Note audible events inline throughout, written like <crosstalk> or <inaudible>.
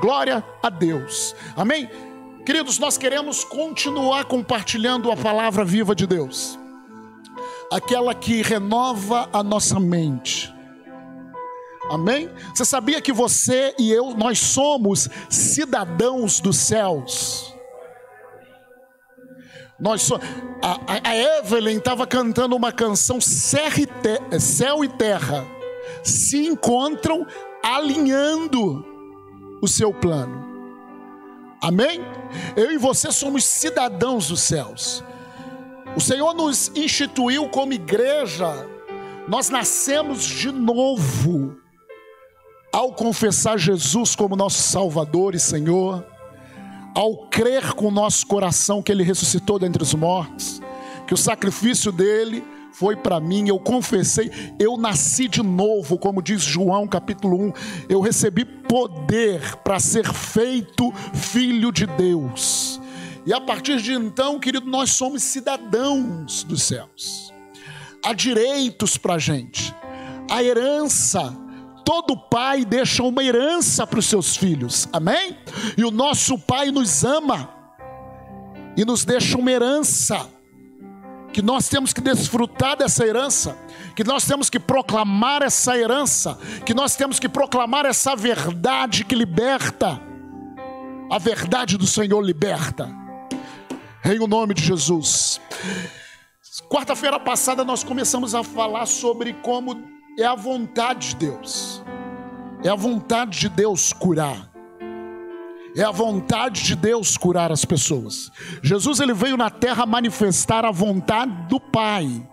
Glória a Deus. Amém? Queridos, nós queremos continuar compartilhando a palavra viva de Deus, aquela que renova a nossa mente. Amém? Você sabia que você e eu, nós somos cidadãos dos céus? Nós so... a, a Evelyn estava cantando uma canção Céu e Terra se encontram alinhando o seu plano. Amém? Eu e você somos cidadãos dos céus. O Senhor nos instituiu como igreja, nós nascemos de novo ao confessar Jesus como nosso Salvador e Senhor, ao crer com o nosso coração que Ele ressuscitou dentre os mortos, que o sacrifício dele foi para mim, eu confessei, eu nasci de novo, como diz João capítulo 1, eu recebi poder para ser feito filho de Deus. E a partir de então, querido, nós somos cidadãos dos céus. Há direitos para a gente, a herança. Todo pai deixa uma herança para os seus filhos, amém? E o nosso pai nos ama e nos deixa uma herança que nós temos que desfrutar dessa herança, que nós temos que proclamar essa herança, que nós temos que proclamar essa verdade que liberta. A verdade do Senhor liberta. Em o nome de Jesus. Quarta-feira passada nós começamos a falar sobre como é a vontade de Deus. É a vontade de Deus curar. É a vontade de Deus curar as pessoas. Jesus ele veio na terra manifestar a vontade do Pai.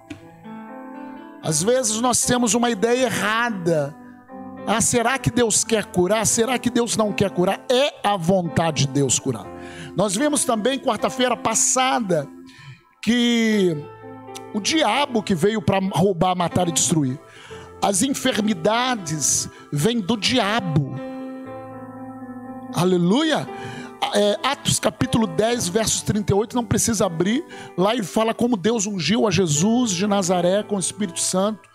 Às vezes nós temos uma ideia errada. Ah, será que Deus quer curar? Será que Deus não quer curar? É a vontade de Deus curar. Nós vimos também quarta-feira passada que o diabo que veio para roubar, matar e destruir. As enfermidades vêm do diabo. Aleluia. É, Atos capítulo 10, versos 38, não precisa abrir. Lá ele fala como Deus ungiu a Jesus de Nazaré com o Espírito Santo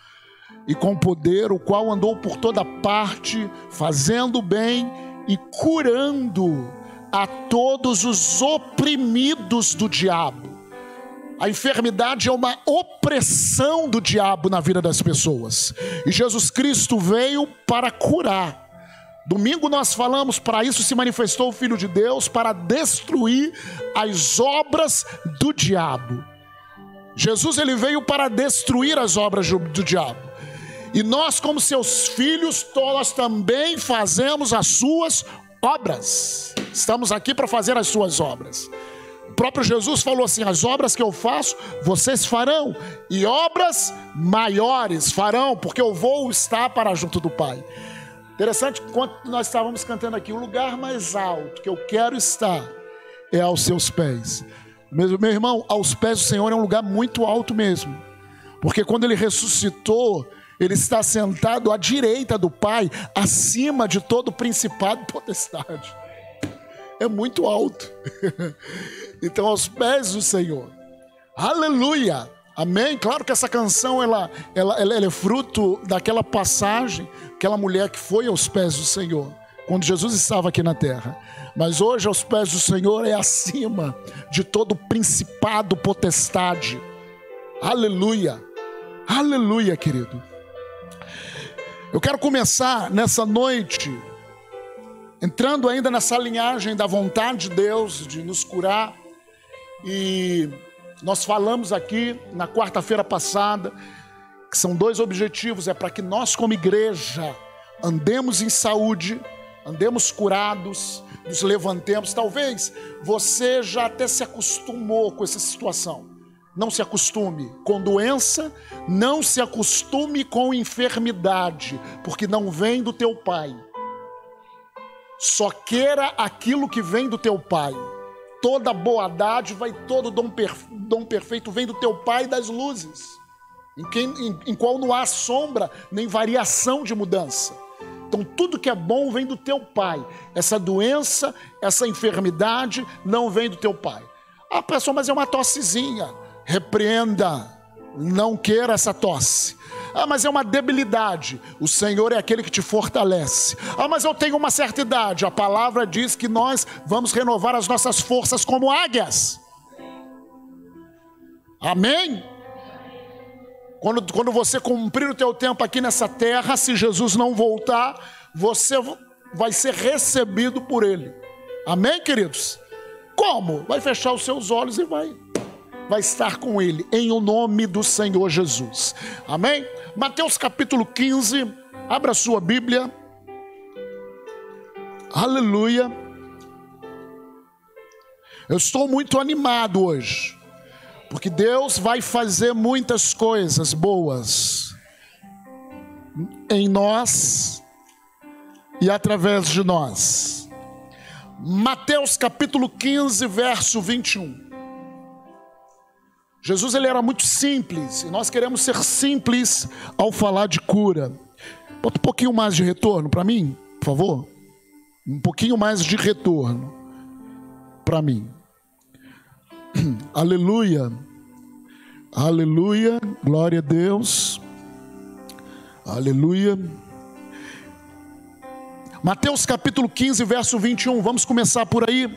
e com poder, o qual andou por toda parte, fazendo bem e curando a todos os oprimidos do diabo. A enfermidade é uma opressão do diabo na vida das pessoas. E Jesus Cristo veio para curar. Domingo nós falamos, para isso se manifestou o Filho de Deus, para destruir as obras do diabo. Jesus ele veio para destruir as obras do, diabo. E nós, como seus filhos, nós também fazemos as suas obras. Estamos aqui para fazer as suas obras. O próprio Jesus falou assim: as obras que eu faço, vocês farão, e obras maiores farão, porque eu vou estar para junto do Pai. Interessante, quando nós estávamos cantando aqui, o lugar mais alto que eu quero estar é aos seus pés. Meu, meu irmão, aos pés do Senhor é um lugar muito alto mesmo. Porque quando ele ressuscitou, ele está sentado à direita do Pai, acima de todo principado e potestade. É muito alto. <laughs> então, aos pés do Senhor. Aleluia! Amém? Claro que essa canção ela, ela, ela, é fruto daquela passagem, aquela mulher que foi aos pés do Senhor, quando Jesus estava aqui na terra. Mas hoje, aos pés do Senhor, é acima de todo principado, potestade. Aleluia! Aleluia, querido. Eu quero começar nessa noite, entrando ainda nessa linhagem da vontade de Deus de nos curar e nós falamos aqui na quarta-feira passada que são dois objetivos: é para que nós, como igreja, andemos em saúde, andemos curados, nos levantemos. Talvez você já até se acostumou com essa situação. Não se acostume com doença, não se acostume com enfermidade, porque não vem do teu pai. Só queira aquilo que vem do teu pai toda boa dádiva e todo dom, perfe dom perfeito vem do teu Pai das luzes, em, quem, em, em qual não há sombra nem variação de mudança. Então, tudo que é bom vem do teu Pai. Essa doença, essa enfermidade não vem do teu Pai. Ah, pessoal, mas é uma tossezinha. Repreenda, não queira essa tosse. Ah, mas é uma debilidade. O Senhor é aquele que te fortalece. Ah, mas eu tenho uma certa idade. A palavra diz que nós vamos renovar as nossas forças como águias. Amém? Quando, quando você cumprir o teu tempo aqui nessa terra, se Jesus não voltar, você vai ser recebido por Ele. Amém, queridos? Como? Vai fechar os seus olhos e vai vai estar com ele, em o nome do Senhor Jesus. Amém? Mateus capítulo 15, abra sua Bíblia. Aleluia. Eu estou muito animado hoje, porque Deus vai fazer muitas coisas boas em nós e através de nós. Mateus capítulo 15, verso 21. Jesus ele era muito simples e nós queremos ser simples ao falar de cura. Bota um pouquinho mais de retorno para mim, por favor. Um pouquinho mais de retorno para mim. <clears throat> Aleluia. Aleluia. Glória a Deus. Aleluia. Mateus capítulo 15, verso 21. Vamos começar por aí.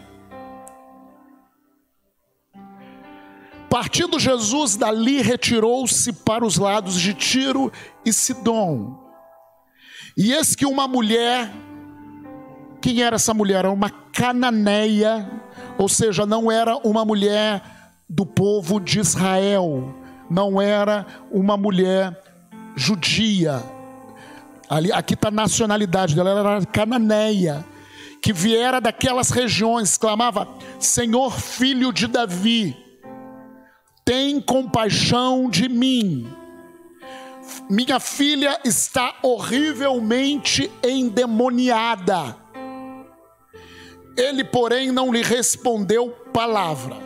Partindo Jesus dali, retirou-se para os lados de Tiro e Sidom. E eis que uma mulher, quem era essa mulher? Era uma cananeia, ou seja, não era uma mulher do povo de Israel, não era uma mulher judia. Ali, aqui está a nacionalidade dela, ela era cananeia, que viera daquelas regiões, clamava: Senhor, filho de Davi tem compaixão de mim. Minha filha está horrivelmente endemoniada. Ele, porém, não lhe respondeu palavra.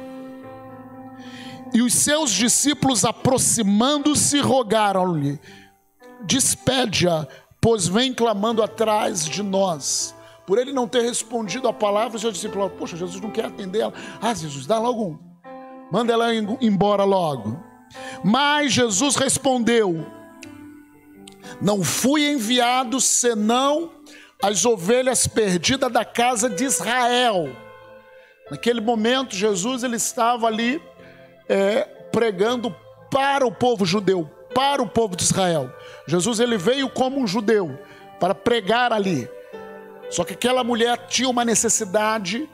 E os seus discípulos, aproximando-se, rogaram-lhe: Despede-a, pois vem clamando atrás de nós. Por ele não ter respondido a palavra, os seus discípulos, poxa, Jesus não quer atender ela. Ah, Jesus, dá logo um Manda ela embora logo. Mas Jesus respondeu: Não fui enviado senão as ovelhas perdidas da casa de Israel. Naquele momento, Jesus ele estava ali é, pregando para o povo judeu, para o povo de Israel. Jesus ele veio como um judeu para pregar ali. Só que aquela mulher tinha uma necessidade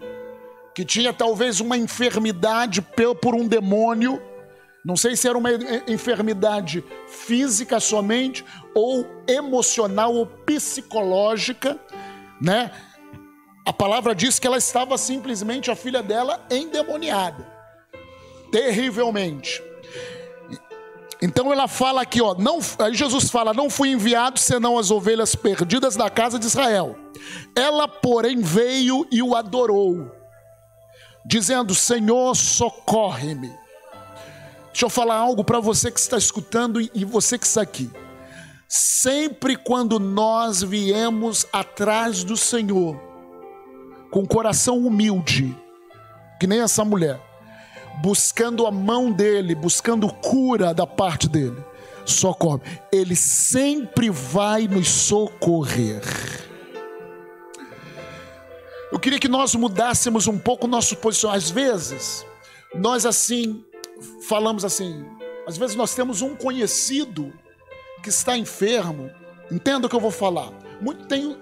que tinha talvez uma enfermidade por um demônio, não sei se era uma enfermidade física somente, ou emocional ou psicológica, né? A palavra diz que ela estava simplesmente, a filha dela, endemoniada, terrivelmente. Então ela fala aqui, ó, não, aí Jesus fala: Não fui enviado senão as ovelhas perdidas da casa de Israel. Ela, porém, veio e o adorou dizendo: Senhor, socorre-me. Deixa eu falar algo para você que está escutando e você que está aqui. Sempre quando nós viemos atrás do Senhor, com coração humilde, que nem essa mulher, buscando a mão dele, buscando cura da parte dele, socorre, ele sempre vai nos socorrer. Eu queria que nós mudássemos um pouco o nosso posicionamento. Às vezes, nós assim, falamos assim, às vezes nós temos um conhecido que está enfermo. Entenda o que eu vou falar. Muito tem,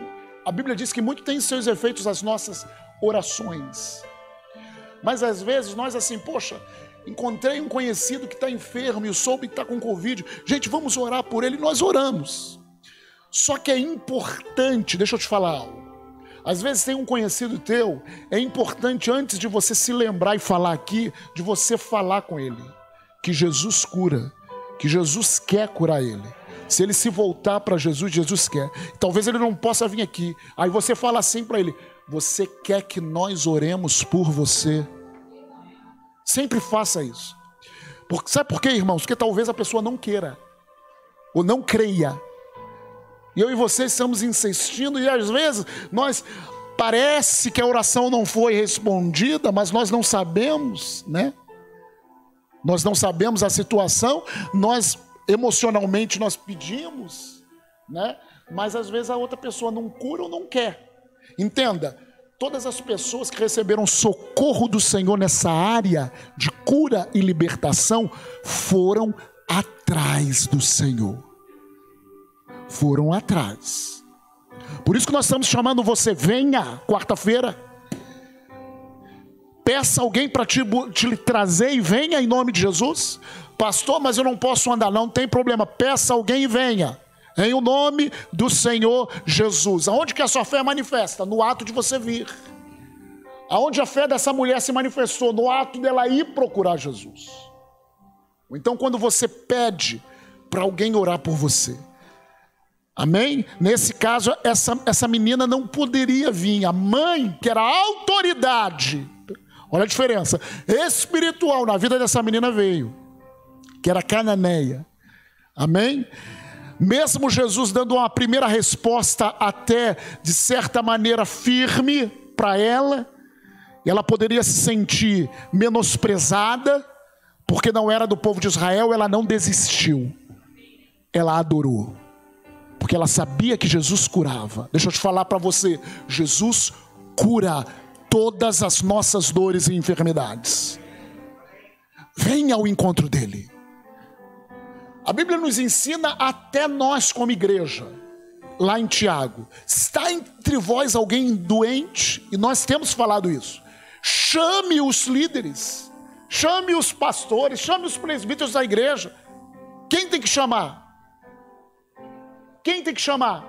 a Bíblia diz que muito tem seus efeitos as nossas orações. Mas às vezes nós assim, poxa, encontrei um conhecido que está enfermo e soube que está com Covid. Gente, vamos orar por ele. Nós oramos. Só que é importante, deixa eu te falar algo. Às vezes tem um conhecido teu, é importante antes de você se lembrar e falar aqui, de você falar com ele que Jesus cura, que Jesus quer curar ele. Se ele se voltar para Jesus, Jesus quer. Talvez ele não possa vir aqui. Aí você fala assim para ele: Você quer que nós oremos por você? Sempre faça isso. Porque, sabe por quê, irmãos? Porque talvez a pessoa não queira, ou não creia, e eu e você estamos insistindo, e às vezes nós parece que a oração não foi respondida, mas nós não sabemos, né? Nós não sabemos a situação, nós emocionalmente nós pedimos, né? Mas às vezes a outra pessoa não cura ou não quer. Entenda, todas as pessoas que receberam socorro do Senhor nessa área de cura e libertação foram atrás do Senhor. Foram atrás. Por isso que nós estamos chamando você, venha quarta-feira. Peça alguém para te, te trazer e venha em nome de Jesus. Pastor, mas eu não posso andar, não tem problema. Peça alguém e venha. Em o nome do Senhor Jesus. Aonde que a sua fé manifesta? No ato de você vir. Aonde a fé dessa mulher se manifestou? No ato dela ir procurar Jesus. Então, quando você pede para alguém orar por você. Amém? Nesse caso, essa, essa menina não poderia vir. A mãe, que era autoridade, olha a diferença, espiritual na vida dessa menina veio, que era cananeia. Amém? Mesmo Jesus dando uma primeira resposta, até de certa maneira firme para ela, ela poderia se sentir menosprezada, porque não era do povo de Israel, ela não desistiu, ela adorou, porque ela sabia que Jesus curava. Deixa eu te falar para você: Jesus cura todas as nossas dores e enfermidades. Venha ao encontro dele. A Bíblia nos ensina até nós como igreja, lá em Tiago. Está entre vós alguém doente, e nós temos falado isso. Chame os líderes, chame os pastores, chame os presbíteros da igreja. Quem tem que chamar? Quem tem que chamar?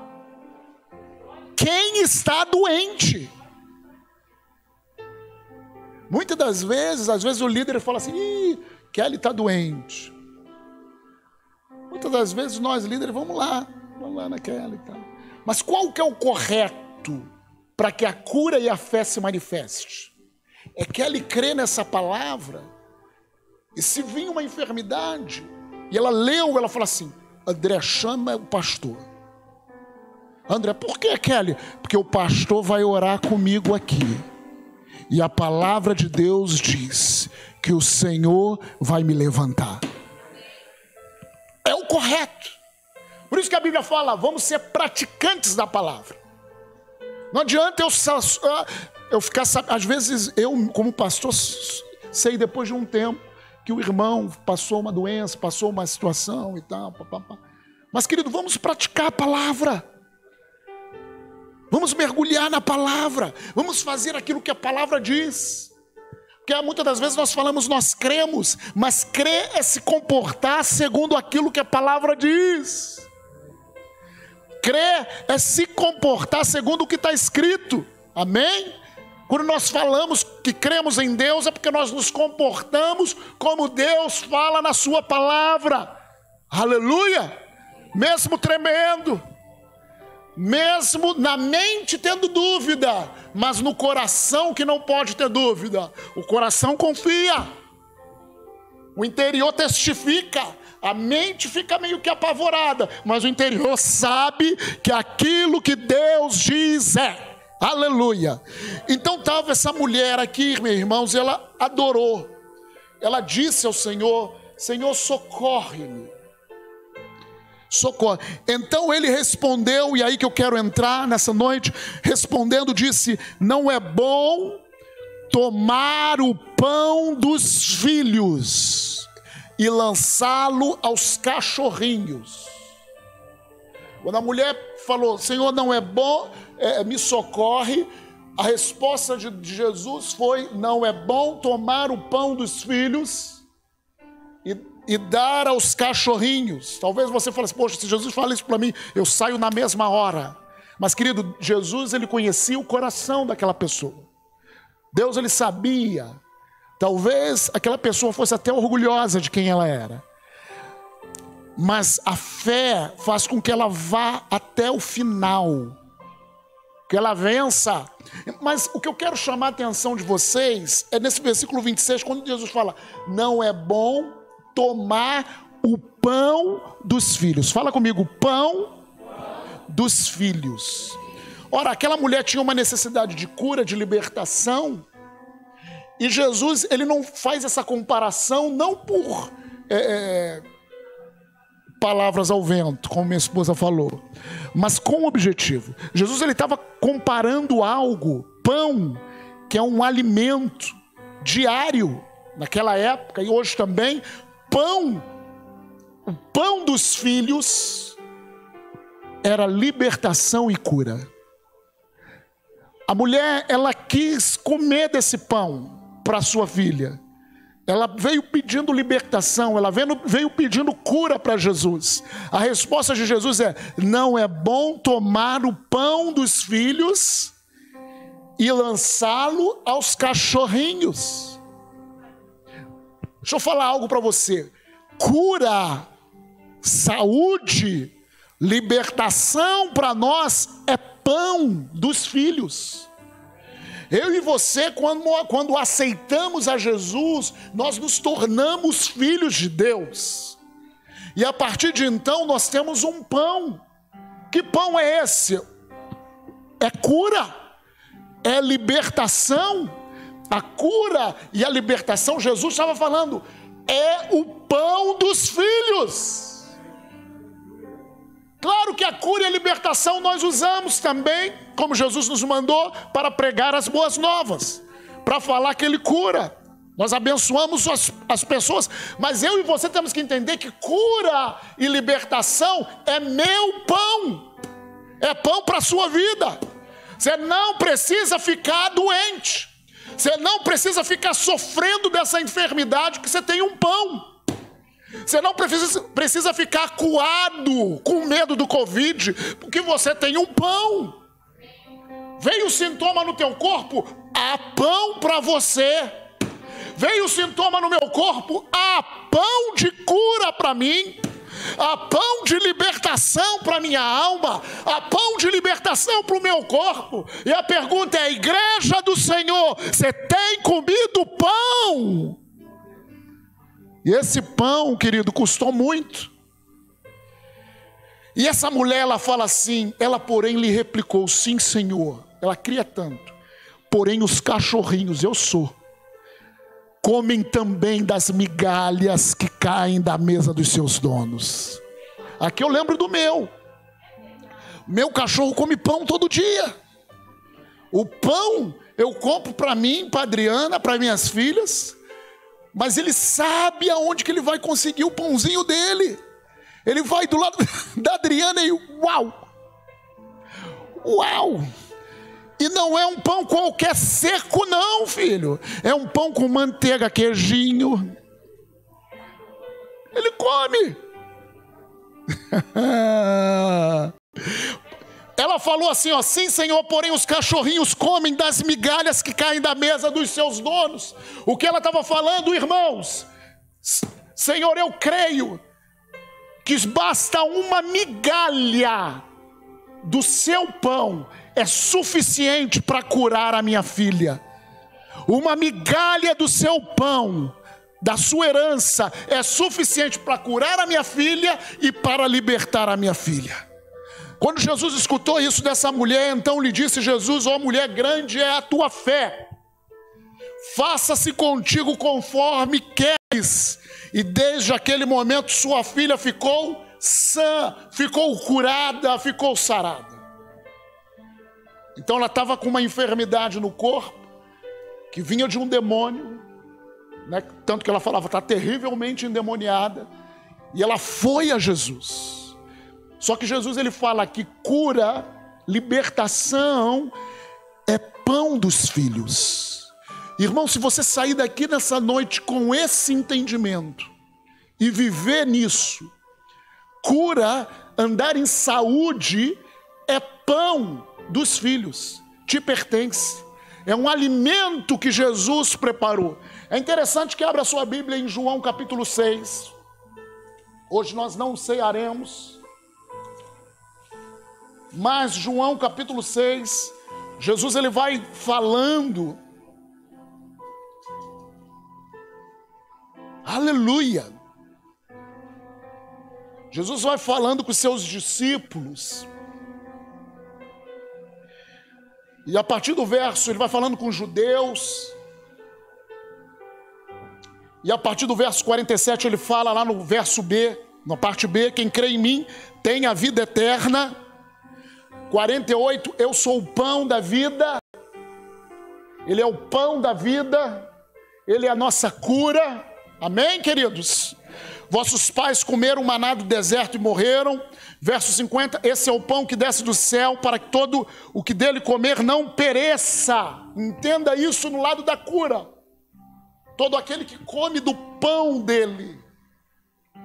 Quem está doente. Muitas das vezes, às vezes o líder fala assim: Ih, Kelly está doente. Muitas das vezes nós líderes vamos lá, vamos lá naquela e tal. Mas qual que é o correto para que a cura e a fé se manifeste? É que ele crê nessa palavra e se vir uma enfermidade e ela leu, ela fala assim: André chama o pastor. André, por que Kelly? Porque o pastor vai orar comigo aqui. E a palavra de Deus diz que o Senhor vai me levantar é o correto. Por isso que a Bíblia fala: vamos ser praticantes da palavra. Não adianta eu, ah, eu ficar, às vezes eu, como pastor, sei depois de um tempo que o irmão passou uma doença, passou uma situação e tal. Mas, querido, vamos praticar a palavra. Vamos mergulhar na palavra. Vamos fazer aquilo que a palavra diz. Porque muitas das vezes nós falamos, nós cremos, mas crer é se comportar segundo aquilo que a palavra diz. Crer é se comportar segundo o que está escrito. Amém? Quando nós falamos que cremos em Deus, é porque nós nos comportamos como Deus fala na Sua palavra. Aleluia! Mesmo tremendo, mesmo na mente tendo dúvida, mas no coração que não pode ter dúvida. O coração confia, o interior testifica, a mente fica meio que apavorada, mas o interior sabe que aquilo que Deus diz é. Aleluia. Então estava essa mulher aqui, meus irmãos, ela adorou. Ela disse ao Senhor: Senhor, socorre-me socorre. Então ele respondeu, e aí que eu quero entrar nessa noite, respondendo, disse: Não é bom tomar o pão dos filhos e lançá-lo aos cachorrinhos. Quando a mulher falou, Senhor, não é bom, é, me socorre, a resposta de Jesus foi: Não é bom tomar o pão dos filhos e dar aos cachorrinhos. Talvez você fale assim, poxa, se Jesus fala isso para mim, eu saio na mesma hora. Mas, querido, Jesus, ele conhecia o coração daquela pessoa. Deus, ele sabia. Talvez aquela pessoa fosse até orgulhosa de quem ela era. Mas a fé faz com que ela vá até o final. Que ela vença. Mas o que eu quero chamar a atenção de vocês é nesse versículo 26, quando Jesus fala: Não é bom tomar o pão dos filhos. Fala comigo, pão dos filhos. Ora, aquela mulher tinha uma necessidade de cura, de libertação, e Jesus ele não faz essa comparação não por é, é palavras ao vento, como minha esposa falou, mas com objetivo. Jesus ele estava comparando algo, pão, que é um alimento diário naquela época e hoje também, pão, o pão dos filhos era libertação e cura. A mulher, ela quis comer desse pão para sua filha. Ela veio pedindo libertação, ela veio, pedindo cura para Jesus. A resposta de Jesus é: não é bom tomar o pão dos filhos e lançá-lo aos cachorrinhos. Deixa eu falar algo para você. Cura, saúde, libertação para nós é pão dos filhos. Eu e você, quando, quando aceitamos a Jesus, nós nos tornamos filhos de Deus. E a partir de então nós temos um pão. Que pão é esse? É cura, é libertação. A cura e a libertação, Jesus estava falando, é o pão dos filhos. Claro que a cura e a libertação nós usamos também, como Jesus nos mandou, para pregar as boas novas, para falar que Ele cura. Nós abençoamos as, as pessoas, mas eu e você temos que entender que cura e libertação é meu pão, é pão para a sua vida. Você não precisa ficar doente, você não precisa ficar sofrendo dessa enfermidade, que você tem um pão. Você não precisa, precisa ficar acuado com medo do Covid, porque você tem um pão. Veio o sintoma no teu corpo, há pão para você. Veio o sintoma no meu corpo, há pão de cura para mim. Há pão de libertação para minha alma, há pão de libertação para o meu corpo. E a pergunta é: igreja do Senhor, você tem comido pão? E esse pão, querido, custou muito. E essa mulher, ela fala assim, ela porém lhe replicou: Sim, Senhor. Ela cria tanto. Porém, os cachorrinhos, eu sou, comem também das migalhas que caem da mesa dos seus donos. Aqui eu lembro do meu. Meu cachorro come pão todo dia. O pão eu compro para mim, para Adriana, para minhas filhas mas ele sabe aonde que ele vai conseguir o pãozinho dele. Ele vai do lado <laughs> da Adriana e uau! Uau! E não é um pão qualquer seco, não, filho. É um pão com manteiga, queijinho. Ele come. <laughs> Ela falou assim: ó, sim, Senhor, porém os cachorrinhos comem das migalhas que caem da mesa dos seus donos. O que ela estava falando, irmãos? Senhor, eu creio que basta uma migalha do seu pão é suficiente para curar a minha filha. Uma migalha do seu pão, da sua herança, é suficiente para curar a minha filha e para libertar a minha filha. Quando Jesus escutou isso dessa mulher, então lhe disse Jesus: Ó oh, mulher, grande é a tua fé, faça-se contigo conforme queres. E desde aquele momento sua filha ficou sã, ficou curada, ficou sarada. Então ela estava com uma enfermidade no corpo, que vinha de um demônio, né? tanto que ela falava, está terrivelmente endemoniada, e ela foi a Jesus. Só que Jesus ele fala que cura, libertação é pão dos filhos. Irmão, se você sair daqui nessa noite com esse entendimento e viver nisso, cura, andar em saúde é pão dos filhos, te pertence. É um alimento que Jesus preparou. É interessante que abra sua Bíblia em João capítulo 6. Hoje nós não cearemos mas João capítulo 6, Jesus ele vai falando. Aleluia. Jesus vai falando com seus discípulos. E a partir do verso, ele vai falando com os judeus. E a partir do verso 47, ele fala lá no verso B, Na parte B, quem crê em mim tem a vida eterna. 48, eu sou o pão da vida. Ele é o pão da vida. Ele é a nossa cura. Amém, queridos? Vossos pais comeram maná do deserto e morreram. Verso 50: Esse é o pão que desce do céu, para que todo o que dele comer não pereça. Entenda isso no lado da cura. Todo aquele que come do pão dele,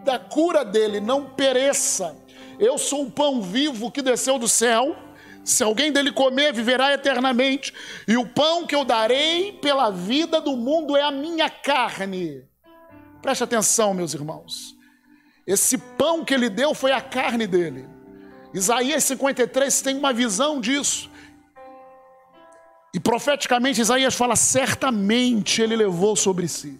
da cura dele, não pereça. Eu sou o pão vivo que desceu do céu. Se alguém dele comer, viverá eternamente. E o pão que eu darei pela vida do mundo é a minha carne. Preste atenção, meus irmãos. Esse pão que ele deu foi a carne dele. Isaías 53 tem uma visão disso. E profeticamente Isaías fala: certamente ele levou sobre si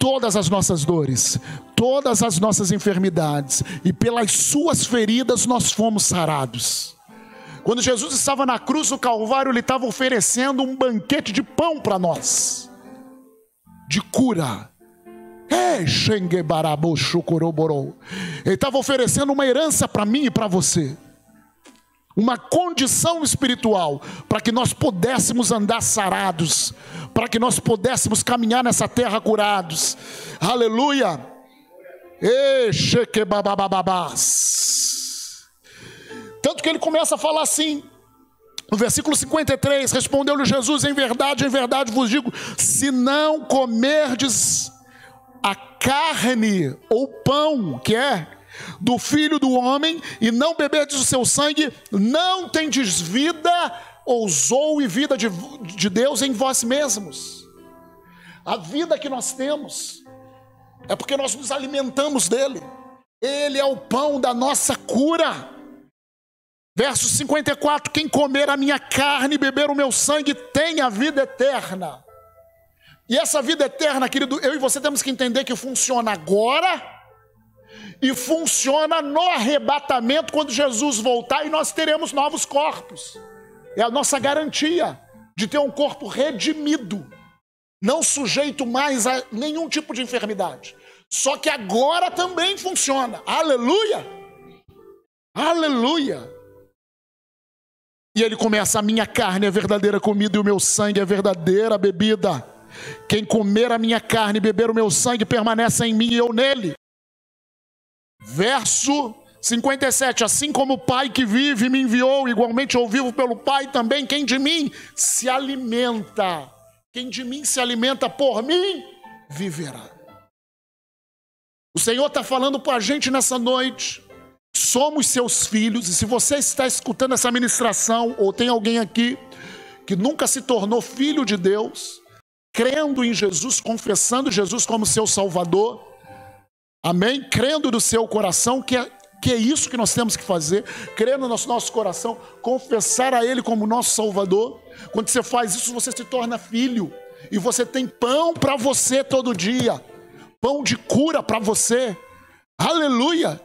todas as nossas dores, todas as nossas enfermidades, e pelas suas feridas nós fomos sarados. Quando Jesus estava na cruz do Calvário, ele estava oferecendo um banquete de pão para nós de cura. Ele estava oferecendo uma herança para mim e para você. Uma condição espiritual para que nós pudéssemos andar sarados, para que nós pudéssemos caminhar nessa terra curados. Aleluia! Tanto que ele começa a falar assim: no versículo 53, respondeu-lhe Jesus: Em verdade, em verdade vos digo: se não comerdes a carne ou pão, que é do filho do homem, e não beberdes o seu sangue, não tendes vida, ou zou e vida de, de Deus em vós mesmos. A vida que nós temos é porque nós nos alimentamos dele, ele é o pão da nossa cura. Verso 54: Quem comer a minha carne e beber o meu sangue tem a vida eterna. E essa vida eterna, querido, eu e você temos que entender que funciona agora e funciona no arrebatamento quando Jesus voltar e nós teremos novos corpos. É a nossa garantia de ter um corpo redimido, não sujeito mais a nenhum tipo de enfermidade. Só que agora também funciona. Aleluia! Aleluia! E ele começa: A minha carne é verdadeira comida e o meu sangue é verdadeira bebida. Quem comer a minha carne e beber o meu sangue permanece em mim e eu nele. Verso 57: Assim como o Pai que vive me enviou, igualmente eu vivo pelo Pai também. Quem de mim se alimenta, quem de mim se alimenta por mim, viverá. O Senhor está falando para a gente nessa noite somos seus filhos, e se você está escutando essa ministração, ou tem alguém aqui que nunca se tornou filho de Deus, crendo em Jesus, confessando Jesus como seu Salvador, amém? Crendo no seu coração que é, que é isso que nós temos que fazer, crendo no nosso, nosso coração, confessar a Ele como nosso Salvador. Quando você faz isso, você se torna filho, e você tem pão para você todo dia, pão de cura para você, aleluia.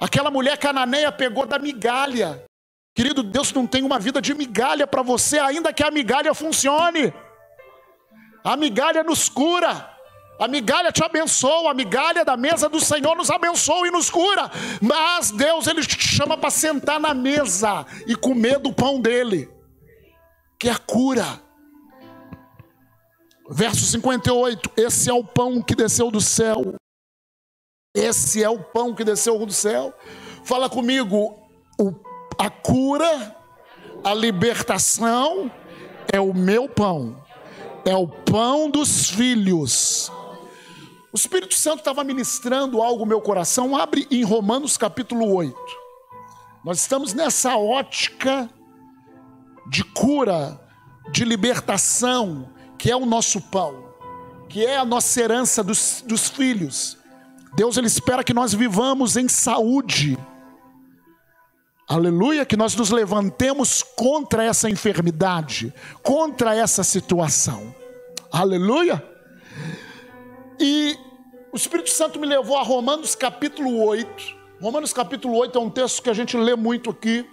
Aquela mulher cananeia pegou da migalha. Querido, Deus não tem uma vida de migalha para você, ainda que a migalha funcione. A migalha nos cura. A migalha te abençoa, a migalha da mesa do Senhor nos abençoa e nos cura. Mas Deus ele te chama para sentar na mesa e comer do pão dele, que é a cura. Verso 58: Esse é o pão que desceu do céu esse é o pão que desceu do céu. Fala comigo, o, a cura, a libertação é o meu pão, é o pão dos filhos. O Espírito Santo estava ministrando algo no meu coração. Abre em Romanos capítulo 8. Nós estamos nessa ótica de cura, de libertação, que é o nosso pão, que é a nossa herança dos, dos filhos. Deus ele espera que nós vivamos em saúde. Aleluia, que nós nos levantemos contra essa enfermidade, contra essa situação. Aleluia. E o Espírito Santo me levou a Romanos capítulo 8. Romanos capítulo 8 é um texto que a gente lê muito aqui,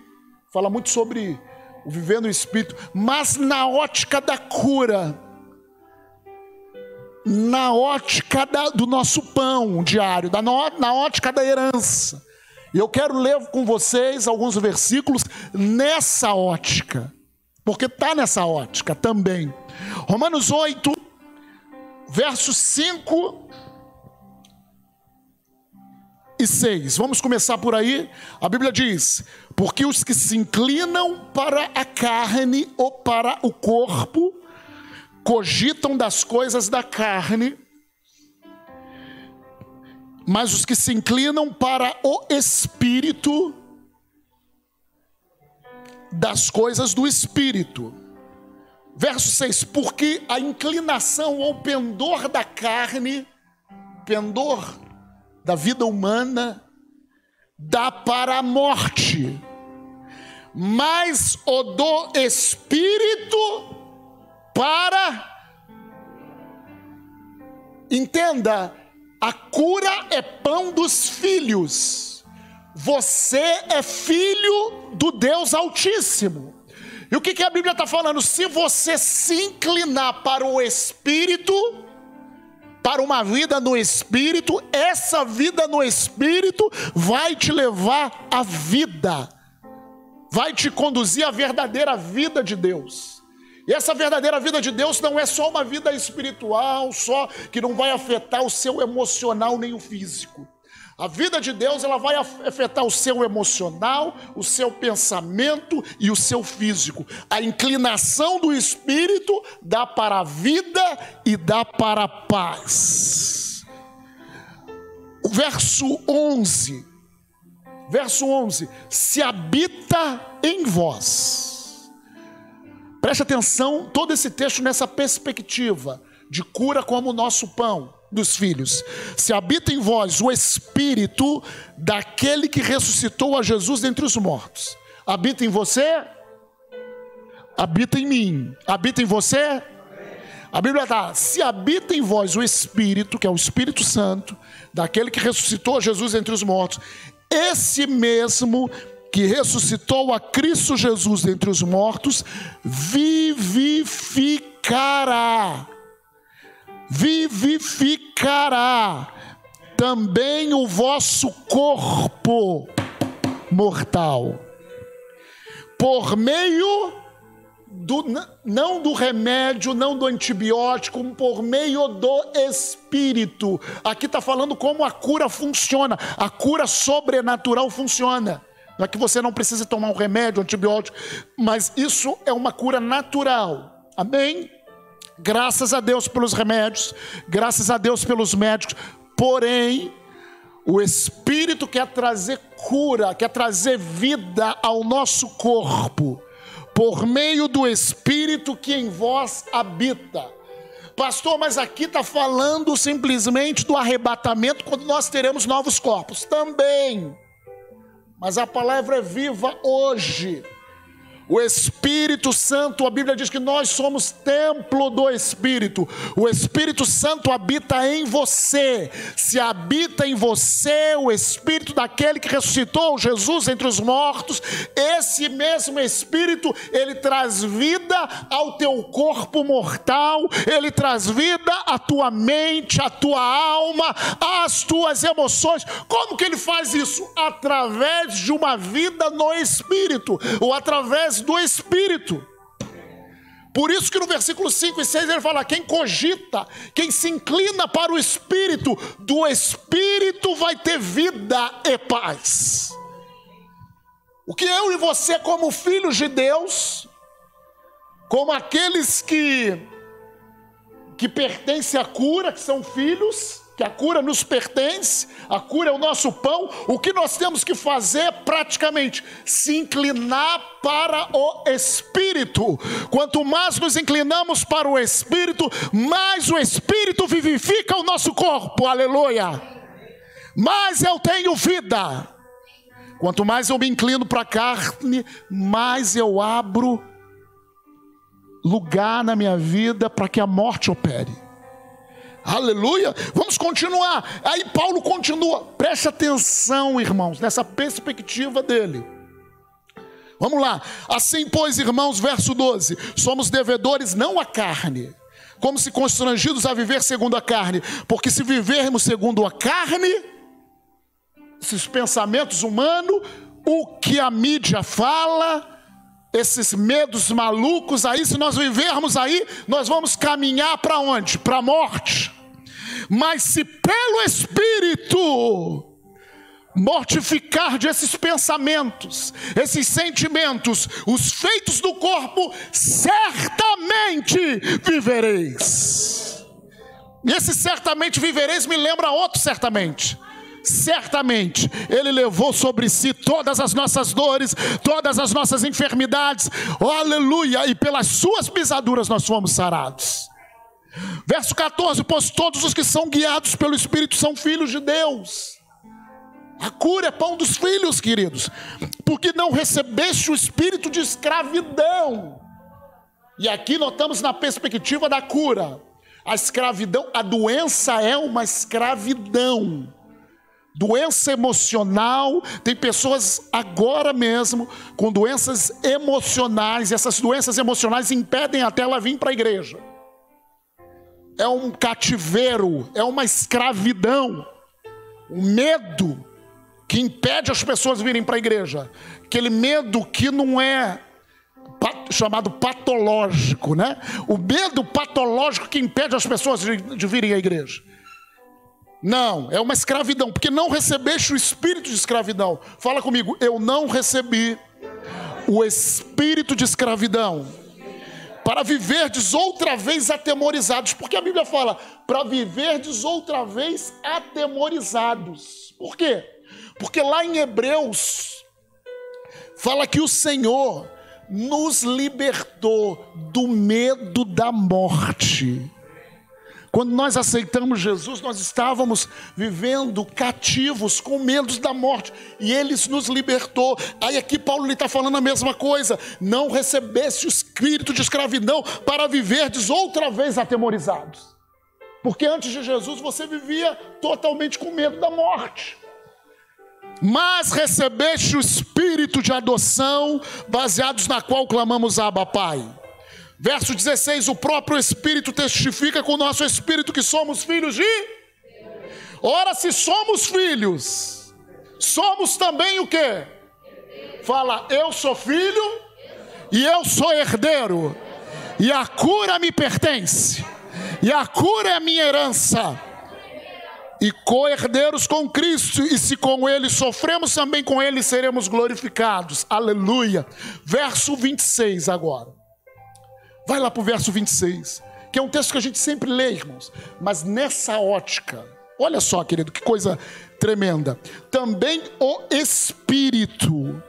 fala muito sobre o viver no Espírito, mas na ótica da cura. Na ótica da, do nosso pão diário, da, na ótica da herança. E eu quero ler com vocês alguns versículos nessa ótica, porque está nessa ótica também. Romanos 8, versos 5 e 6. Vamos começar por aí. A Bíblia diz: Porque os que se inclinam para a carne ou para o corpo, cogitam das coisas da carne, mas os que se inclinam para o espírito, das coisas do espírito. Verso 6: Porque a inclinação ou pendor da carne, pendor da vida humana, dá para a morte, mas o do espírito para. Entenda, a cura é pão dos filhos. Você é filho do Deus Altíssimo. E o que, que a Bíblia está falando? Se você se inclinar para o Espírito, para uma vida no Espírito, essa vida no Espírito vai te levar à vida, vai te conduzir à verdadeira vida de Deus. E essa verdadeira vida de Deus não é só uma vida espiritual, só que não vai afetar o seu emocional nem o físico. A vida de Deus ela vai afetar o seu emocional, o seu pensamento e o seu físico. A inclinação do espírito dá para a vida e dá para a paz. O verso 11. Verso 11: Se habita em vós Preste atenção, todo esse texto nessa perspectiva de cura como o nosso pão dos filhos. Se habita em vós o espírito daquele que ressuscitou a Jesus dentre os mortos. Habita em você? Habita em mim. Habita em você? A Bíblia está: se habita em vós o Espírito, que é o Espírito Santo, daquele que ressuscitou Jesus entre os mortos, esse mesmo que ressuscitou a Cristo Jesus dentre os mortos, vivificará. Vivificará também o vosso corpo mortal, por meio do, não do remédio, não do antibiótico, por meio do Espírito. Aqui está falando como a cura funciona, a cura sobrenatural funciona. Não é que você não precise tomar um remédio, um antibiótico, mas isso é uma cura natural. Amém? Graças a Deus pelos remédios, graças a Deus pelos médicos. Porém, o Espírito quer trazer cura, quer trazer vida ao nosso corpo, por meio do Espírito que em vós habita. Pastor, mas aqui está falando simplesmente do arrebatamento quando nós teremos novos corpos. Também. Mas a palavra é viva hoje. O Espírito Santo, a Bíblia diz que nós somos templo do Espírito. O Espírito Santo habita em você. Se habita em você o Espírito daquele que ressuscitou Jesus entre os mortos, esse mesmo Espírito, ele traz vida ao teu corpo mortal, ele traz vida à tua mente, à tua alma, às tuas emoções. Como que ele faz isso? Através de uma vida no Espírito, ou através do Espírito. Por isso que no versículo 5 e 6 ele fala: quem cogita, quem se inclina para o Espírito, do Espírito vai ter vida e paz. O que eu e você, como filhos de Deus, como aqueles que, que pertencem à cura, que são filhos, que a cura nos pertence, a cura é o nosso pão. O que nós temos que fazer é praticamente se inclinar para o Espírito. Quanto mais nos inclinamos para o Espírito, mais o Espírito vivifica o nosso corpo. Aleluia! Mais eu tenho vida. Quanto mais eu me inclino para a carne, mais eu abro lugar na minha vida para que a morte opere. Aleluia. Vamos continuar. Aí Paulo continua. Preste atenção, irmãos, nessa perspectiva dele. Vamos lá. Assim, pois, irmãos, verso 12: somos devedores não à carne, como se constrangidos a viver segundo a carne, porque se vivermos segundo a carne, esses pensamentos humanos, o que a mídia fala, esses medos malucos aí, se nós vivermos aí, nós vamos caminhar para onde? Para a morte. Mas se pelo Espírito mortificar de esses pensamentos, esses sentimentos, os feitos do corpo, certamente vivereis. E esse certamente vivereis me lembra outro certamente certamente Ele levou sobre si todas as nossas dores, todas as nossas enfermidades, oh, aleluia, e pelas Suas pisaduras nós fomos sarados. Verso 14: Pois todos os que são guiados pelo Espírito são filhos de Deus. A cura é pão dos filhos, queridos, porque não recebeste o espírito de escravidão. E aqui notamos na perspectiva da cura. A escravidão, a doença é uma escravidão doença emocional. Tem pessoas agora mesmo com doenças emocionais, essas doenças emocionais impedem até ela vir para a igreja. É um cativeiro, é uma escravidão, um medo que impede as pessoas virem para a igreja. Aquele medo que não é chamado patológico, né? O medo patológico que impede as pessoas de, de virem à igreja. Não, é uma escravidão, porque não recebeste o espírito de escravidão. Fala comigo, eu não recebi o espírito de escravidão para viverdes outra vez atemorizados, porque a Bíblia fala para viverdes outra vez atemorizados. Por quê? Porque lá em Hebreus fala que o Senhor nos libertou do medo da morte. Quando nós aceitamos Jesus, nós estávamos vivendo cativos, com medos da morte, e Ele nos libertou. Aí aqui Paulo está falando a mesma coisa: não recebesse o espírito de escravidão para viverdes outra vez atemorizados. Porque antes de Jesus você vivia totalmente com medo da morte. Mas recebeste o espírito de adoção, baseados na qual clamamos Abba Pai. Verso 16: O próprio Espírito testifica com o nosso espírito que somos filhos de. Ora, se somos filhos, somos também o que? Fala, eu sou filho e eu sou herdeiro, e a cura me pertence, e a cura é a minha herança e co-herdeiros com Cristo, e se com Ele sofremos, também com Ele seremos glorificados. Aleluia. Verso 26 agora. Vai lá para o verso 26, que é um texto que a gente sempre lê, irmãos, mas nessa ótica, olha só, querido, que coisa tremenda. Também o Espírito,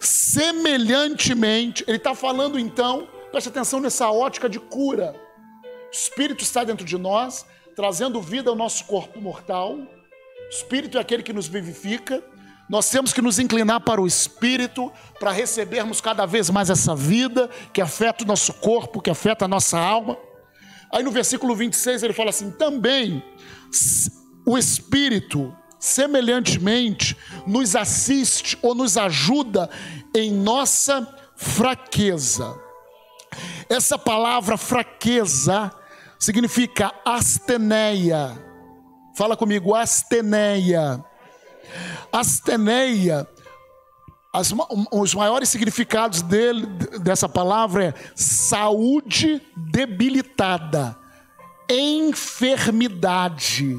semelhantemente, ele está falando então, preste atenção nessa ótica de cura. O Espírito está dentro de nós, trazendo vida ao nosso corpo mortal. O Espírito é aquele que nos vivifica. Nós temos que nos inclinar para o Espírito, para recebermos cada vez mais essa vida que afeta o nosso corpo, que afeta a nossa alma. Aí no versículo 26 ele fala assim: também o Espírito, semelhantemente, nos assiste ou nos ajuda em nossa fraqueza. Essa palavra fraqueza significa asteneia. Fala comigo, asteneia Asteneia, as, os maiores significados dele, dessa palavra é saúde debilitada, enfermidade.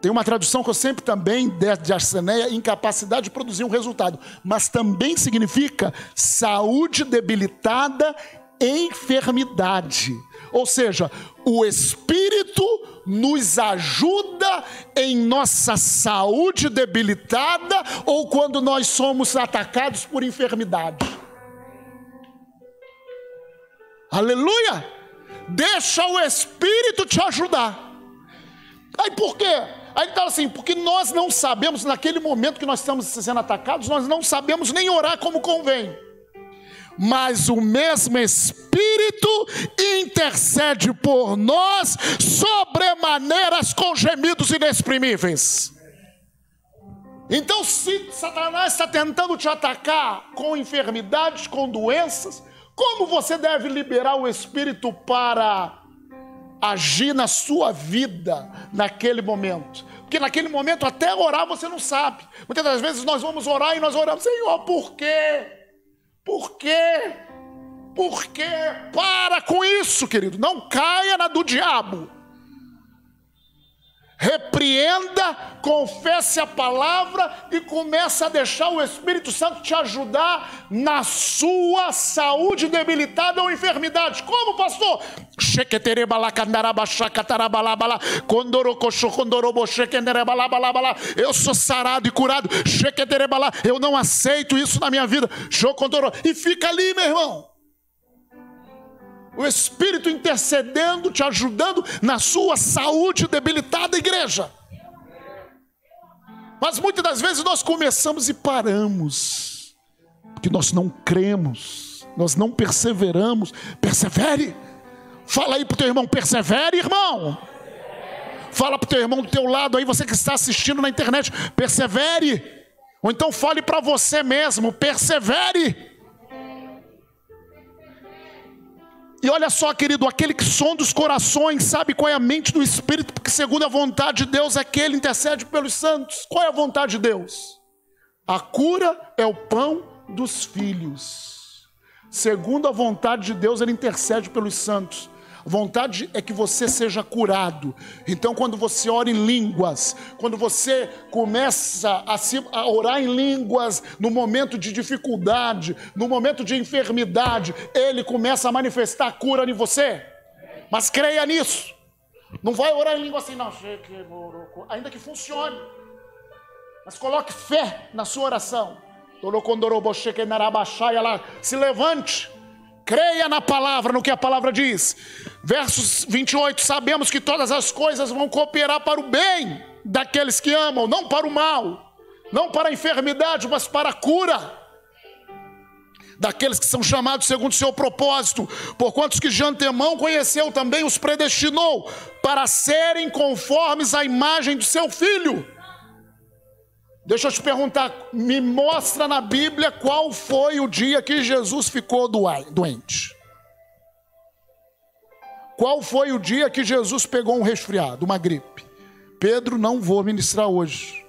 Tem uma tradução que eu sempre também de, asteneia, incapacidade de produzir um resultado, mas também significa saúde debilitada, enfermidade. Ou seja, o Espírito nos ajuda em nossa saúde debilitada ou quando nós somos atacados por enfermidade. Aleluia! Deixa o Espírito te ajudar. Aí por quê? Aí ele fala assim, porque nós não sabemos, naquele momento que nós estamos sendo atacados, nós não sabemos nem orar como convém mas o mesmo Espírito intercede por nós sobremaneiras com gemidos inexprimíveis. Então, se Satanás está tentando te atacar com enfermidades, com doenças, Como você deve liberar o Espírito para agir na sua vida naquele momento? Porque naquele momento, até orar, você não sabe. Muitas das vezes nós vamos orar e nós oramos, Senhor, por quê? Por quê? Por quê? Para com isso, querido. Não caia na do diabo repreenda, confesse a palavra e comece a deixar o Espírito Santo te ajudar na sua saúde debilitada ou enfermidade. Como, pastor? Eu sou sarado e curado. Eu não aceito isso na minha vida. E fica ali, meu irmão o Espírito intercedendo, te ajudando na sua saúde debilitada, igreja. Mas muitas das vezes nós começamos e paramos, porque nós não cremos, nós não perseveramos. Persevere. Fala aí para o teu irmão, persevere, irmão. Fala para o teu irmão do teu lado aí, você que está assistindo na internet, persevere. Ou então fale para você mesmo, persevere. E olha só, querido, aquele que sonda os corações sabe qual é a mente do Espírito, porque segundo a vontade de Deus é que ele intercede pelos santos. Qual é a vontade de Deus? A cura é o pão dos filhos. Segundo a vontade de Deus, ele intercede pelos santos vontade é que você seja curado. Então, quando você ora em línguas, quando você começa a, se, a orar em línguas no momento de dificuldade, no momento de enfermidade, ele começa a manifestar a cura em você. Mas creia nisso. Não vai orar em língua assim, não. Ainda que funcione. Mas coloque fé na sua oração. Se levante creia na palavra, no que a palavra diz. Versos 28, sabemos que todas as coisas vão cooperar para o bem daqueles que amam, não para o mal, não para a enfermidade, mas para a cura. Daqueles que são chamados segundo o seu propósito, por quantos que de antemão conheceu também os predestinou para serem conformes à imagem do seu filho Deixa eu te perguntar, me mostra na Bíblia qual foi o dia que Jesus ficou doente. Qual foi o dia que Jesus pegou um resfriado, uma gripe? Pedro, não vou ministrar hoje.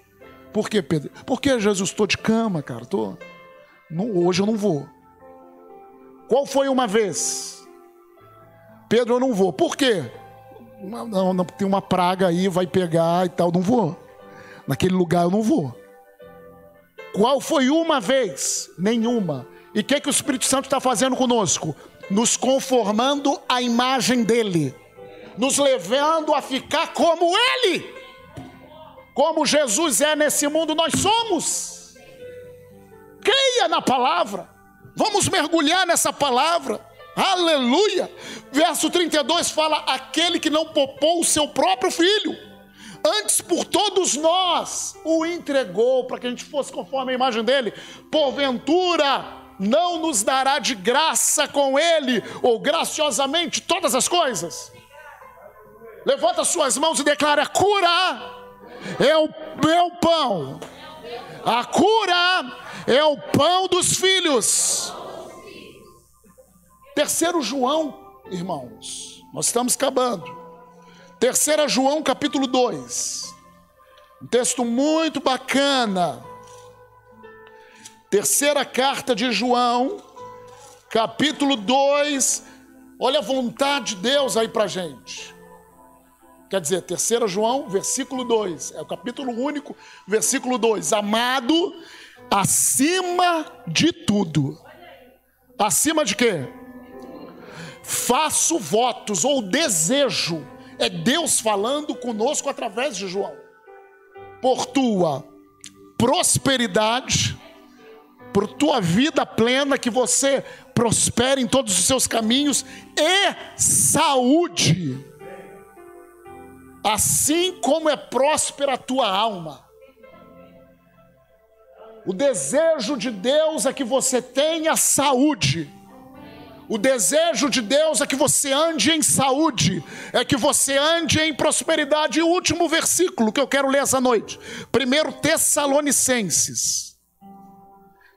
Por que, Pedro? Porque Jesus, estou de cama, cara. Tô... Não, hoje eu não vou. Qual foi uma vez? Pedro, eu não vou. Por quê? Não, não, tem uma praga aí, vai pegar e tal. Não vou. Naquele lugar eu não vou. Qual foi uma vez? Nenhuma. E o que, que o Espírito Santo está fazendo conosco? Nos conformando à imagem dele, nos levando a ficar como ele, como Jesus é nesse mundo, nós somos. Creia na palavra, vamos mergulhar nessa palavra. Aleluia! Verso 32 fala: aquele que não popou o seu próprio filho antes por todos nós o entregou para que a gente fosse conforme a imagem dele. Porventura, não nos dará de graça com ele, ou graciosamente, todas as coisas? Levanta suas mãos e declara: cura é o meu pão, a cura é o pão dos filhos. Terceiro João, irmãos, nós estamos acabando. Terceira João capítulo 2. Um texto muito bacana. Terceira carta de João, capítulo 2. Olha a vontade de Deus aí para gente. Quer dizer, terceira João, versículo 2. É o capítulo único, versículo 2. Amado, acima de tudo. Acima de quê? Faço votos ou desejo é Deus falando conosco através de João. Por tua prosperidade, por tua vida plena, que você prospere em todos os seus caminhos e saúde, assim como é próspera a tua alma. O desejo de Deus é que você tenha saúde o desejo de Deus é que você ande em saúde, é que você ande em prosperidade. E o último versículo que eu quero ler essa noite, 1 Tessalonicenses,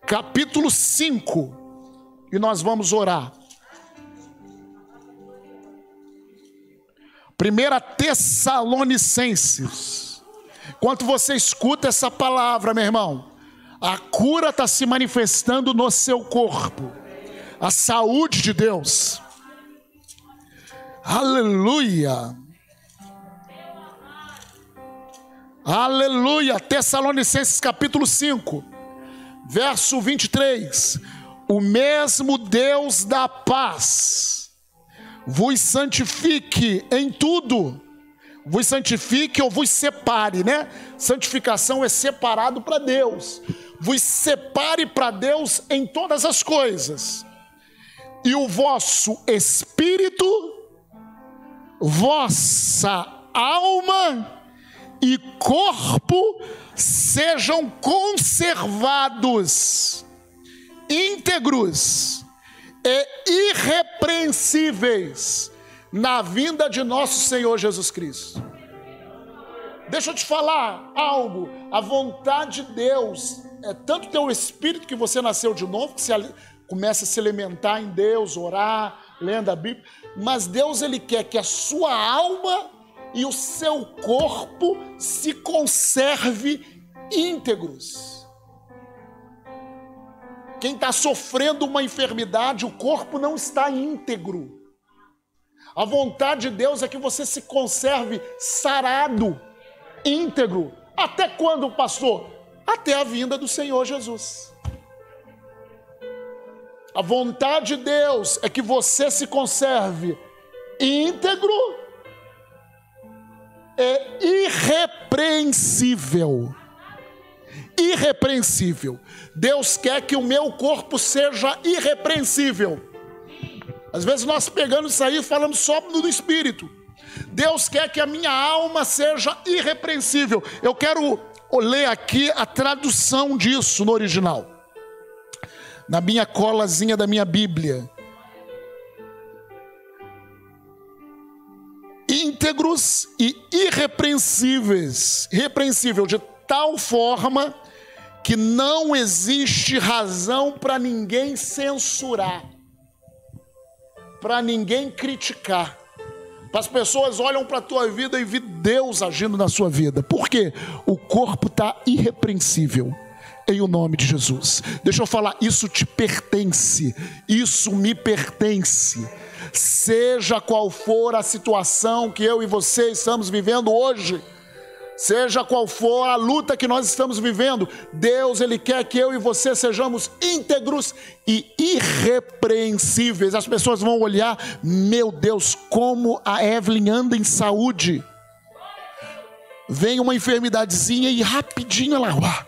capítulo 5, e nós vamos orar. 1 Tessalonicenses, enquanto você escuta essa palavra, meu irmão, a cura está se manifestando no seu corpo a saúde de Deus. Aleluia. Aleluia. Tessalonicenses capítulo 5, verso 23. O mesmo Deus da paz vos santifique em tudo. Vos santifique ou vos separe, né? Santificação é separado para Deus vos separe para Deus em todas as coisas, e o vosso espírito, vossa alma e corpo sejam conservados, íntegros e irrepreensíveis na vinda de nosso Senhor Jesus Cristo. Deixa eu te falar algo, a vontade de Deus é tanto teu espírito que você nasceu de novo, que se, começa a se alimentar em Deus, orar, lendo a Bíblia, mas Deus ele quer que a sua alma e o seu corpo se conserve íntegros. Quem está sofrendo uma enfermidade, o corpo não está íntegro. A vontade de Deus é que você se conserve sarado, íntegro. Até quando, pastor? até a vinda do Senhor Jesus. A vontade de Deus é que você se conserve íntegro e irrepreensível. Irrepreensível. Deus quer que o meu corpo seja irrepreensível. Às vezes nós pegamos isso aí e falamos só do espírito. Deus quer que a minha alma seja irrepreensível. Eu quero ler aqui a tradução disso no original. Na minha colazinha da minha Bíblia. Íntegros e irrepreensíveis, irrepreensível de tal forma que não existe razão para ninguém censurar, para ninguém criticar. As pessoas olham para a tua vida e vê Deus agindo na sua vida. Por quê? O corpo está irrepreensível. Em o nome de Jesus. Deixa eu falar, isso te pertence. Isso me pertence. Seja qual for a situação que eu e você estamos vivendo hoje Seja qual for a luta que nós estamos vivendo, Deus ele quer que eu e você sejamos íntegros e irrepreensíveis. As pessoas vão olhar, meu Deus, como a Evelyn anda em saúde. Vem uma enfermidadezinha e rapidinho ela uá,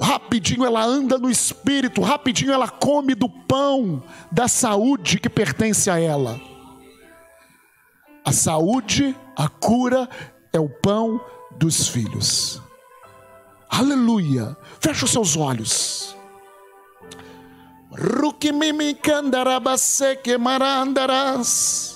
Rapidinho ela anda no espírito, rapidinho ela come do pão da saúde que pertence a ela. A saúde, a cura é o pão dos filhos. Aleluia. Fecha os seus olhos. marandarás. Aleluia.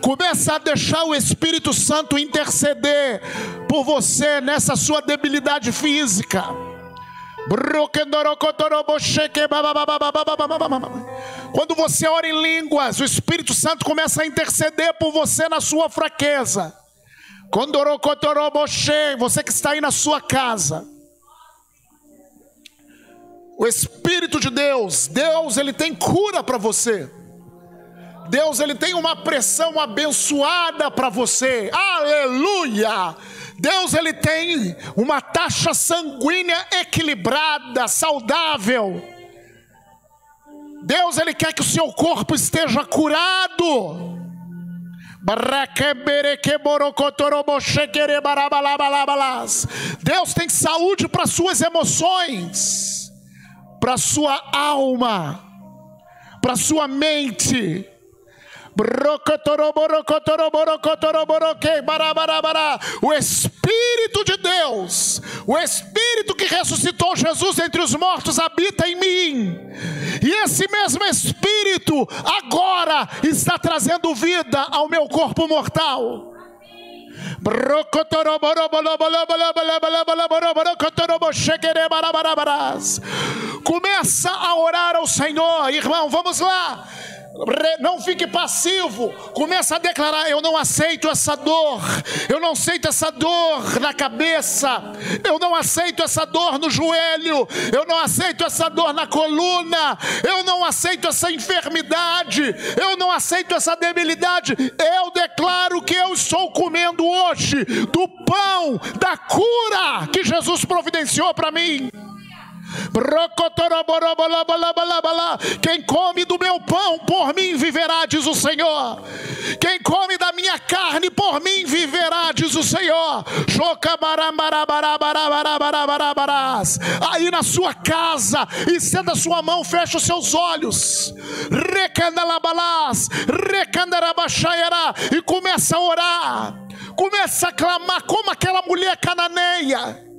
Começa a deixar o Espírito Santo interceder por você nessa sua debilidade física. Quando você ora em línguas, o Espírito Santo começa a interceder por você na sua fraqueza. Você que está aí na sua casa. O Espírito de Deus, Deus, ele tem cura para você. Deus ele tem uma pressão abençoada para você. Aleluia! Deus ele tem uma taxa sanguínea equilibrada, saudável. Deus ele quer que o seu corpo esteja curado. Deus tem saúde para suas emoções, para sua alma, para sua mente. O Espírito de Deus, o Espírito que ressuscitou Jesus entre os mortos, habita em mim. E esse mesmo Espírito agora está trazendo vida ao meu corpo mortal. Começa a orar ao Senhor, irmão. Vamos lá não fique passivo. Começa a declarar: Eu não aceito essa dor. Eu não aceito essa dor na cabeça. Eu não aceito essa dor no joelho. Eu não aceito essa dor na coluna. Eu não aceito essa enfermidade. Eu não aceito essa debilidade. Eu declaro que eu estou comendo hoje do pão da cura que Jesus providenciou para mim. Quem come do meu pão, por mim viverá, diz o Senhor. Quem come da minha carne, por mim viverá, diz o Senhor. Aí na sua casa, estenda a sua mão, fecha os seus olhos. E começa a orar. Começa a clamar como aquela mulher cananeia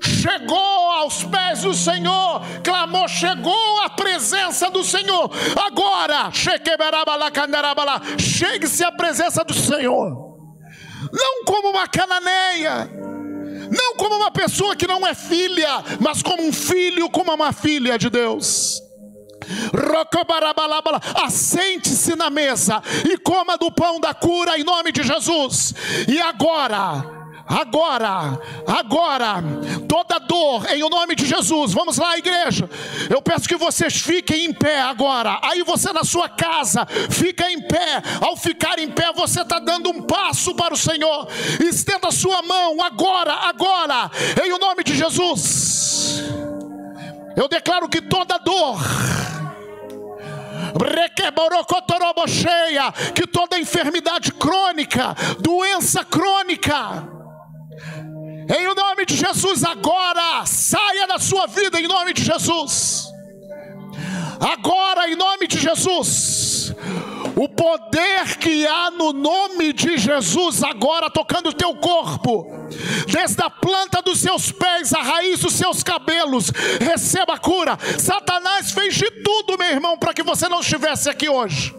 chegou aos pés do Senhor, clamou, chegou à presença do Senhor. Agora, chegue-se à presença do Senhor, não como uma cananeia, não como uma pessoa que não é filha, mas como um filho, como uma filha de Deus. Assente-se na mesa e coma do pão da cura em nome de Jesus. E agora, agora, agora, toda dor, em o nome de Jesus, vamos lá, igreja. Eu peço que vocês fiquem em pé agora. Aí você na sua casa, fica em pé. Ao ficar em pé, você está dando um passo para o Senhor. Estenda a sua mão agora, agora, em o nome de Jesus. Eu declaro que toda dor, que toda enfermidade crônica, doença crônica, em nome de Jesus, agora saia da sua vida em nome de Jesus. Agora, em nome de Jesus, o poder que há no nome de Jesus, agora tocando o teu corpo, desde a planta dos seus pés, a raiz dos seus cabelos, receba a cura. Satanás fez de tudo, meu irmão, para que você não estivesse aqui hoje.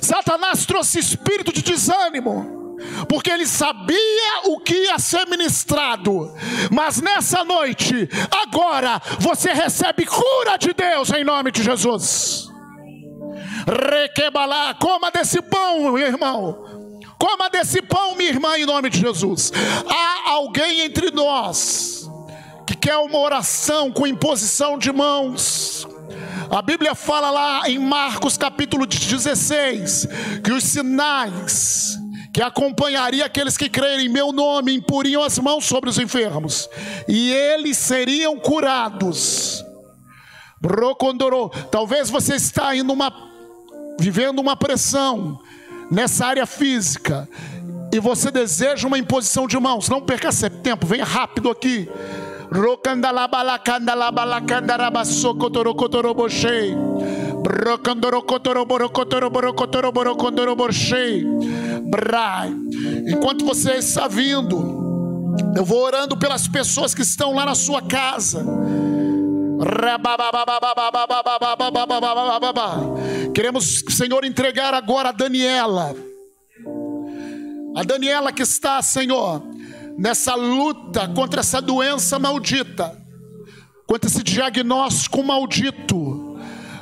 Satanás trouxe espírito de desânimo porque ele sabia o que ia ser ministrado. Mas nessa noite, agora, você recebe cura de Deus em nome de Jesus. Requebalá, coma desse pão, meu irmão. Coma desse pão, minha irmã, em nome de Jesus. Há alguém entre nós que quer uma oração com imposição de mãos. A Bíblia fala lá em Marcos capítulo 16 que os sinais que acompanharia aqueles que crerem em meu nome, imporiam as mãos sobre os enfermos, e eles seriam curados. Brocondorô, talvez você está indo uma, vivendo uma pressão nessa área física, e você deseja uma imposição de mãos, não perca tempo, venha rápido aqui. Rocandalabalacandalabacandarabasocotorocotorobosei. Enquanto você está vindo, eu vou orando pelas pessoas que estão lá na sua casa. Queremos, Senhor, entregar agora a Daniela. A Daniela que está, Senhor, nessa luta contra essa doença maldita, contra esse diagnóstico maldito.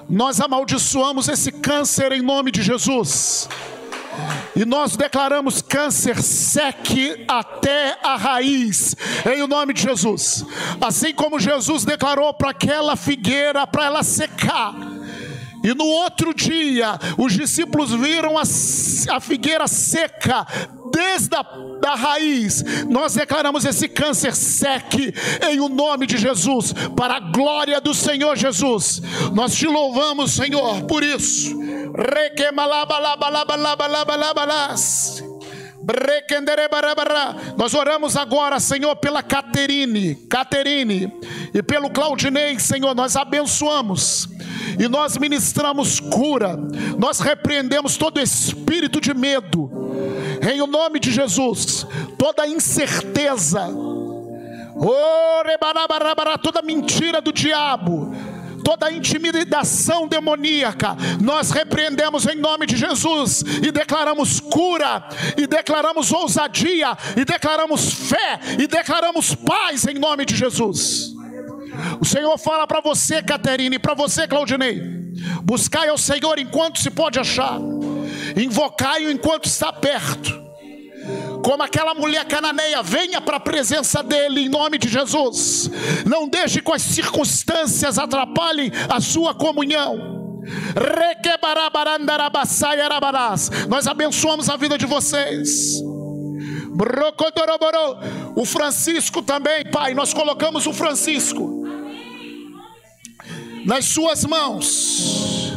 Nós amaldiçoamos esse câncer em nome de Jesus. E nós declaramos câncer seque até a raiz, em o nome de Jesus. Assim como Jesus declarou para aquela figueira para ela secar. E no outro dia, os discípulos viram a, a figueira seca desde a da raiz. Nós declaramos esse câncer seque em o nome de Jesus, para a glória do Senhor Jesus. Nós te louvamos, Senhor, por isso. Nós oramos agora, Senhor, pela Caterine, Caterine e pelo Claudinei, Senhor, nós abençoamos e nós ministramos cura, nós repreendemos todo espírito de medo, em o nome de Jesus, toda incerteza, toda mentira do diabo, toda intimidação demoníaca, nós repreendemos em nome de Jesus e declaramos cura, e declaramos ousadia, e declaramos fé, e declaramos paz em nome de Jesus. O Senhor fala para você, Caterine, e para você, Claudinei: buscai ao Senhor enquanto se pode achar, invocai-o enquanto está perto como aquela mulher cananeia, venha para a presença dele em nome de Jesus. Não deixe que as circunstâncias atrapalhem a sua comunhão. Nós abençoamos a vida de vocês. O Francisco também, Pai, nós colocamos o Francisco nas suas mãos.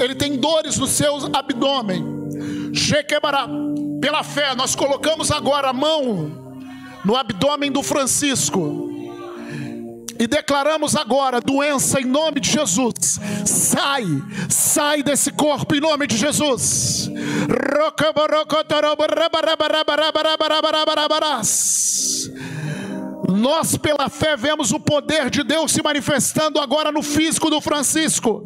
Ele tem dores no seu abdômen. Pela fé, nós colocamos agora a mão no abdômen do Francisco e declaramos agora doença em nome de Jesus. Sai, sai desse corpo em nome de Jesus. Nós, pela fé, vemos o poder de Deus se manifestando agora no físico do Francisco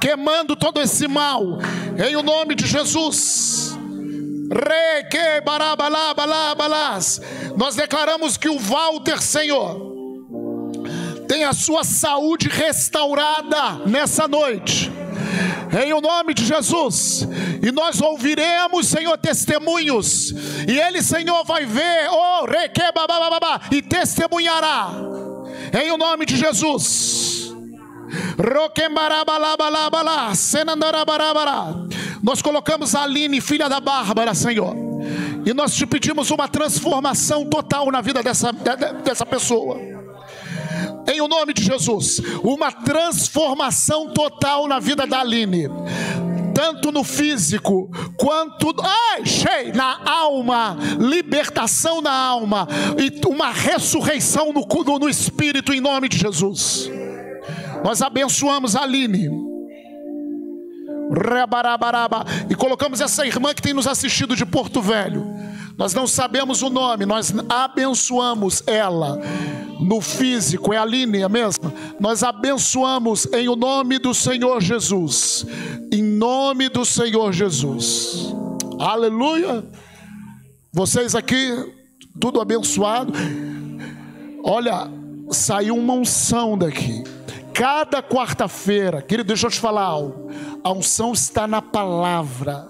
queimando todo esse mal, em o nome de Jesus. Nós declaramos que o Walter, Senhor, tem a sua saúde restaurada nessa noite. Em o nome de Jesus, e nós ouviremos, Senhor, testemunhos, e ele, Senhor, vai ver, oh, e testemunhará, em o nome de Jesus. Nós colocamos a Aline, filha da Bárbara, Senhor. E nós te pedimos uma transformação total na vida dessa, dessa pessoa. Em o nome de Jesus, uma transformação total na vida da Aline tanto no físico quanto ai, cheio, na alma, libertação na alma e uma ressurreição no, no, no espírito em nome de Jesus. Nós abençoamos a Aline. E colocamos essa irmã que tem nos assistido de Porto Velho. Nós não sabemos o nome, nós abençoamos ela no físico, é a Aline, é mesmo? Nós abençoamos em o nome do Senhor Jesus. Em nome do Senhor Jesus. Aleluia. Vocês aqui, tudo abençoado. Olha, saiu uma unção daqui. Cada quarta-feira, querido, deixa eu te falar algo. A unção está na palavra.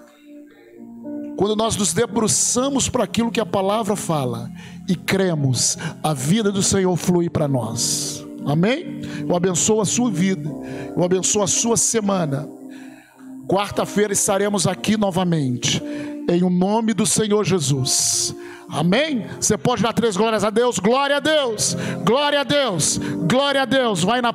Quando nós nos debruçamos para aquilo que a palavra fala e cremos, a vida do Senhor flui para nós. Amém? Eu abençoo a sua vida, eu abençoo a sua semana. Quarta-feira estaremos aqui novamente, em o nome do Senhor Jesus. Amém? Você pode dar três glórias a Deus, glória a Deus, glória a Deus, glória a Deus. Vai na